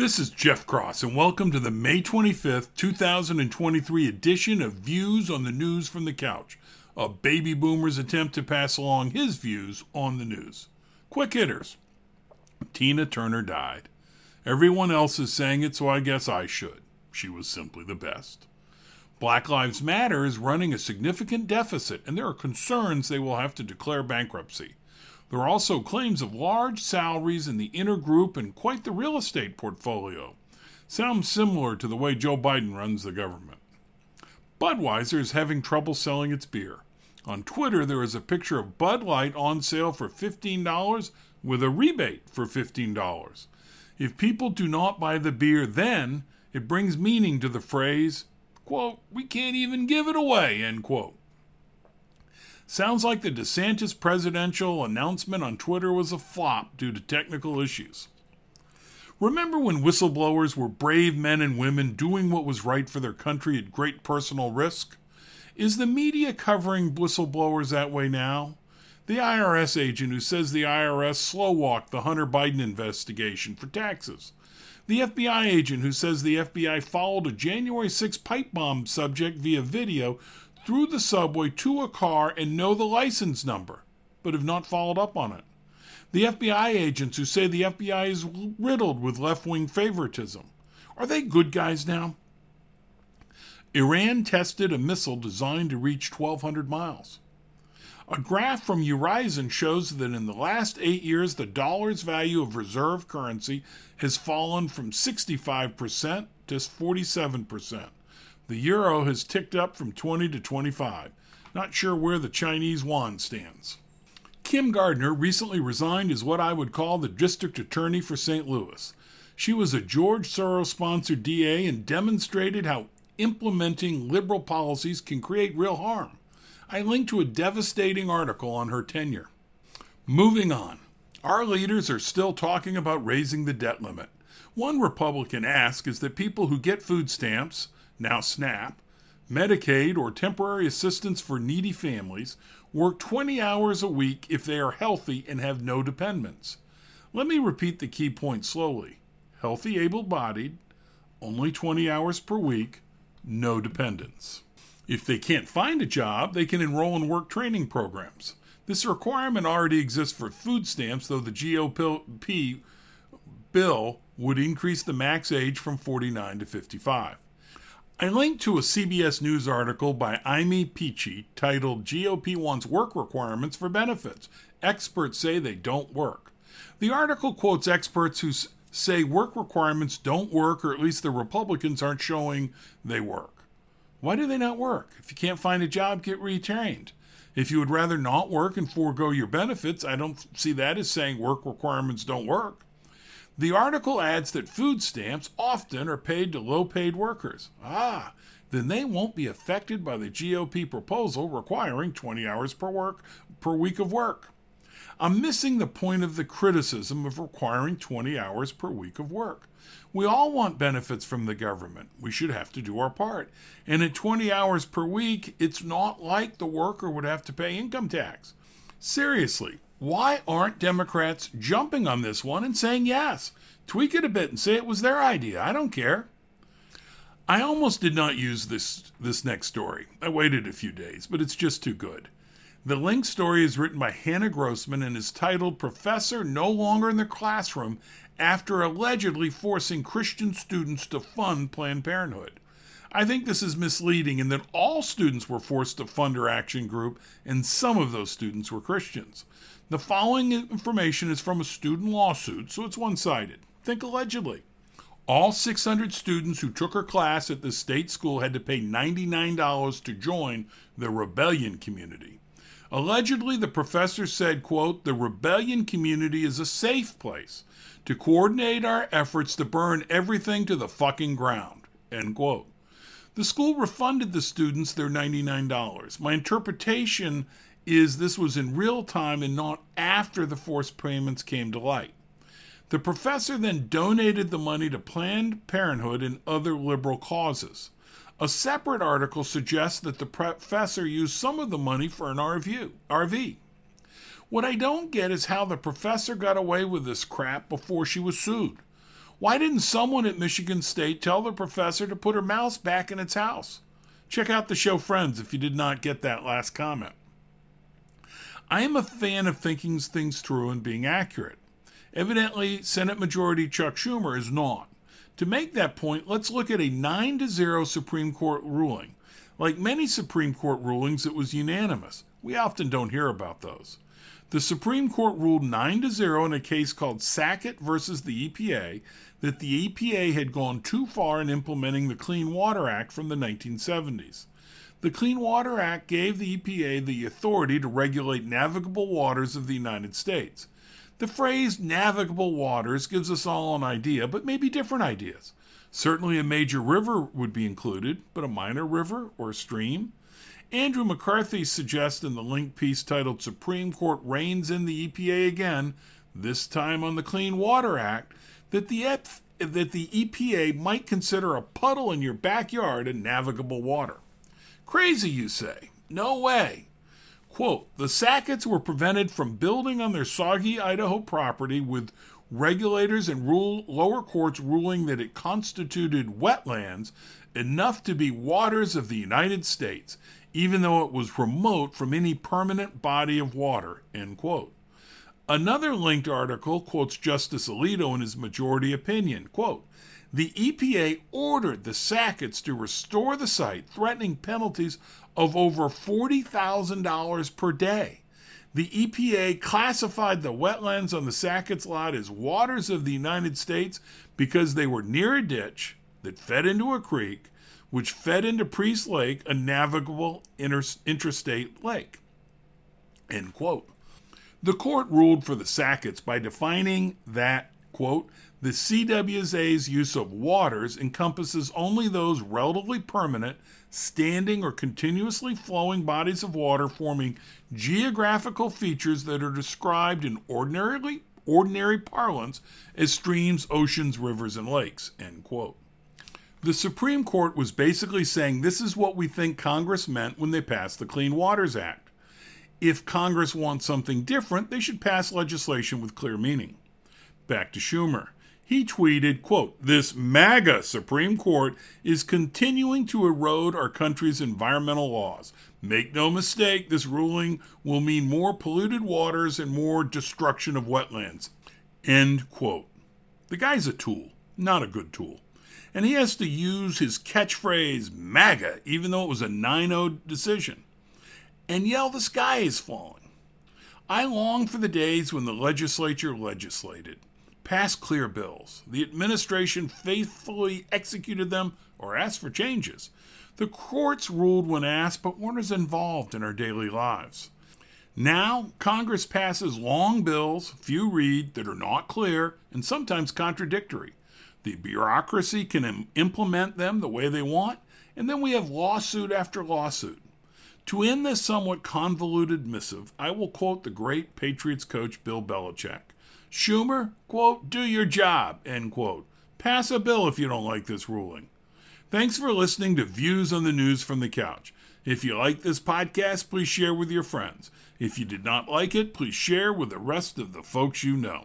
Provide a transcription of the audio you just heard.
This is Jeff Cross, and welcome to the May 25th, 2023 edition of Views on the News from the Couch, a baby boomer's attempt to pass along his views on the news. Quick hitters Tina Turner died. Everyone else is saying it, so I guess I should. She was simply the best. Black Lives Matter is running a significant deficit, and there are concerns they will have to declare bankruptcy. There are also claims of large salaries in the inner group and quite the real estate portfolio. Sounds similar to the way Joe Biden runs the government. Budweiser is having trouble selling its beer. On Twitter, there is a picture of Bud Light on sale for $15 with a rebate for $15. If people do not buy the beer then, it brings meaning to the phrase, quote, we can't even give it away, end quote. Sounds like the DeSantis presidential announcement on Twitter was a flop due to technical issues. Remember when whistleblowers were brave men and women doing what was right for their country at great personal risk? Is the media covering whistleblowers that way now? The IRS agent who says the IRS slow walked the Hunter Biden investigation for taxes. The FBI agent who says the FBI followed a January 6 pipe bomb subject via video through the subway to a car and know the license number, but have not followed up on it. The FBI agents who say the FBI is riddled with left wing favoritism. Are they good guys now? Iran tested a missile designed to reach 1,200 miles. A graph from Eurizon shows that in the last eight years, the dollar's value of reserve currency has fallen from 65% to 47%. The euro has ticked up from 20 to 25. Not sure where the Chinese yuan stands. Kim Gardner recently resigned as what I would call the district attorney for St. Louis. She was a George Soros sponsored DA and demonstrated how implementing liberal policies can create real harm. I linked to a devastating article on her tenure. Moving on. Our leaders are still talking about raising the debt limit. One Republican ask is that people who get food stamps, now SNAP, Medicaid, or temporary assistance for needy families work 20 hours a week if they are healthy and have no dependents. Let me repeat the key point slowly healthy, able bodied, only 20 hours per week, no dependents. If they can't find a job, they can enroll in work training programs. This requirement already exists for food stamps, though the GOP bill would increase the max age from 49 to 55. I linked to a CBS News article by Aimee Picchi titled GOP Wants Work Requirements for Benefits. Experts say they don't work. The article quotes experts who say work requirements don't work, or at least the Republicans aren't showing they work. Why do they not work? If you can't find a job, get retrained. If you would rather not work and forego your benefits, I don't see that as saying work requirements don't work. The article adds that food stamps often are paid to low paid workers. Ah, then they won't be affected by the GOP proposal requiring 20 hours per work per week of work. I'm missing the point of the criticism of requiring 20 hours per week of work. We all want benefits from the government. We should have to do our part. And at 20 hours per week, it's not like the worker would have to pay income tax. Seriously, why aren't Democrats jumping on this one and saying yes? Tweak it a bit and say it was their idea. I don't care. I almost did not use this this next story. I waited a few days, but it's just too good. The link story is written by Hannah Grossman and is titled Professor No Longer in the Classroom after allegedly forcing Christian students to fund Planned Parenthood. I think this is misleading in that all students were forced to fund her action group, and some of those students were Christians. The following information is from a student lawsuit, so it's one sided. Think allegedly. All 600 students who took her class at the state school had to pay $99 to join the rebellion community. Allegedly, the professor said, quote, the rebellion community is a safe place to coordinate our efforts to burn everything to the fucking ground, end quote. The school refunded the students their $99. My interpretation is this was in real time and not after the forced payments came to light. The professor then donated the money to Planned Parenthood and other liberal causes. A separate article suggests that the professor used some of the money for an RV. RV. What I don't get is how the professor got away with this crap before she was sued. Why didn't someone at Michigan State tell the professor to put her mouse back in its house? Check out the show Friends if you did not get that last comment. I am a fan of thinking things through and being accurate. Evidently, Senate Majority Chuck Schumer is not. To make that point, let's look at a 9 to 0 Supreme Court ruling. Like many Supreme Court rulings, it was unanimous. We often don't hear about those. The Supreme Court ruled 9 to 0 in a case called Sackett versus the EPA that the EPA had gone too far in implementing the Clean Water Act from the 1970s. The Clean Water Act gave the EPA the authority to regulate navigable waters of the United States. The phrase navigable waters gives us all an idea, but maybe different ideas. Certainly a major river would be included, but a minor river or stream? Andrew McCarthy suggests in the link piece titled Supreme Court Reins in the EPA Again, this time on the Clean Water Act, that the, F- that the EPA might consider a puddle in your backyard a navigable water. Crazy, you say? No way. Quote The Sacketts were prevented from building on their soggy Idaho property with regulators and rule, lower courts ruling that it constituted wetlands enough to be waters of the United States even though it was remote from any permanent body of water. End quote. Another linked article quotes Justice Alito in his majority opinion. Quote, the EPA ordered the Sacketts to restore the site, threatening penalties of over $40,000 per day. The EPA classified the wetlands on the Sacketts lot as waters of the United States because they were near a ditch that fed into a creek which fed into Priest Lake, a navigable inter- interstate lake. End quote. The court ruled for the Sacketts by defining that, quote, the CWSA's use of waters encompasses only those relatively permanent, standing, or continuously flowing bodies of water forming geographical features that are described in ordinarily ordinary parlance as streams, oceans, rivers, and lakes. End quote. The Supreme Court was basically saying this is what we think Congress meant when they passed the Clean Waters Act. If Congress wants something different, they should pass legislation with clear meaning. Back to Schumer. He tweeted, quote, This MAGA Supreme Court is continuing to erode our country's environmental laws. Make no mistake, this ruling will mean more polluted waters and more destruction of wetlands. End quote. The guy's a tool, not a good tool and he has to use his catchphrase MAGA, even though it was a 9 0 decision, and yell the sky is falling. I long for the days when the legislature legislated, passed clear bills, the administration faithfully executed them or asked for changes. The courts ruled when asked, but weren't as involved in our daily lives. Now, Congress passes long bills, few read, that are not clear and sometimes contradictory. The bureaucracy can Im- implement them the way they want, and then we have lawsuit after lawsuit. To end this somewhat convoluted missive, I will quote the great Patriots coach Bill Belichick. Schumer, quote, do your job, end quote. Pass a bill if you don't like this ruling. Thanks for listening to Views on the News from the Couch. If you like this podcast, please share with your friends. If you did not like it, please share with the rest of the folks you know.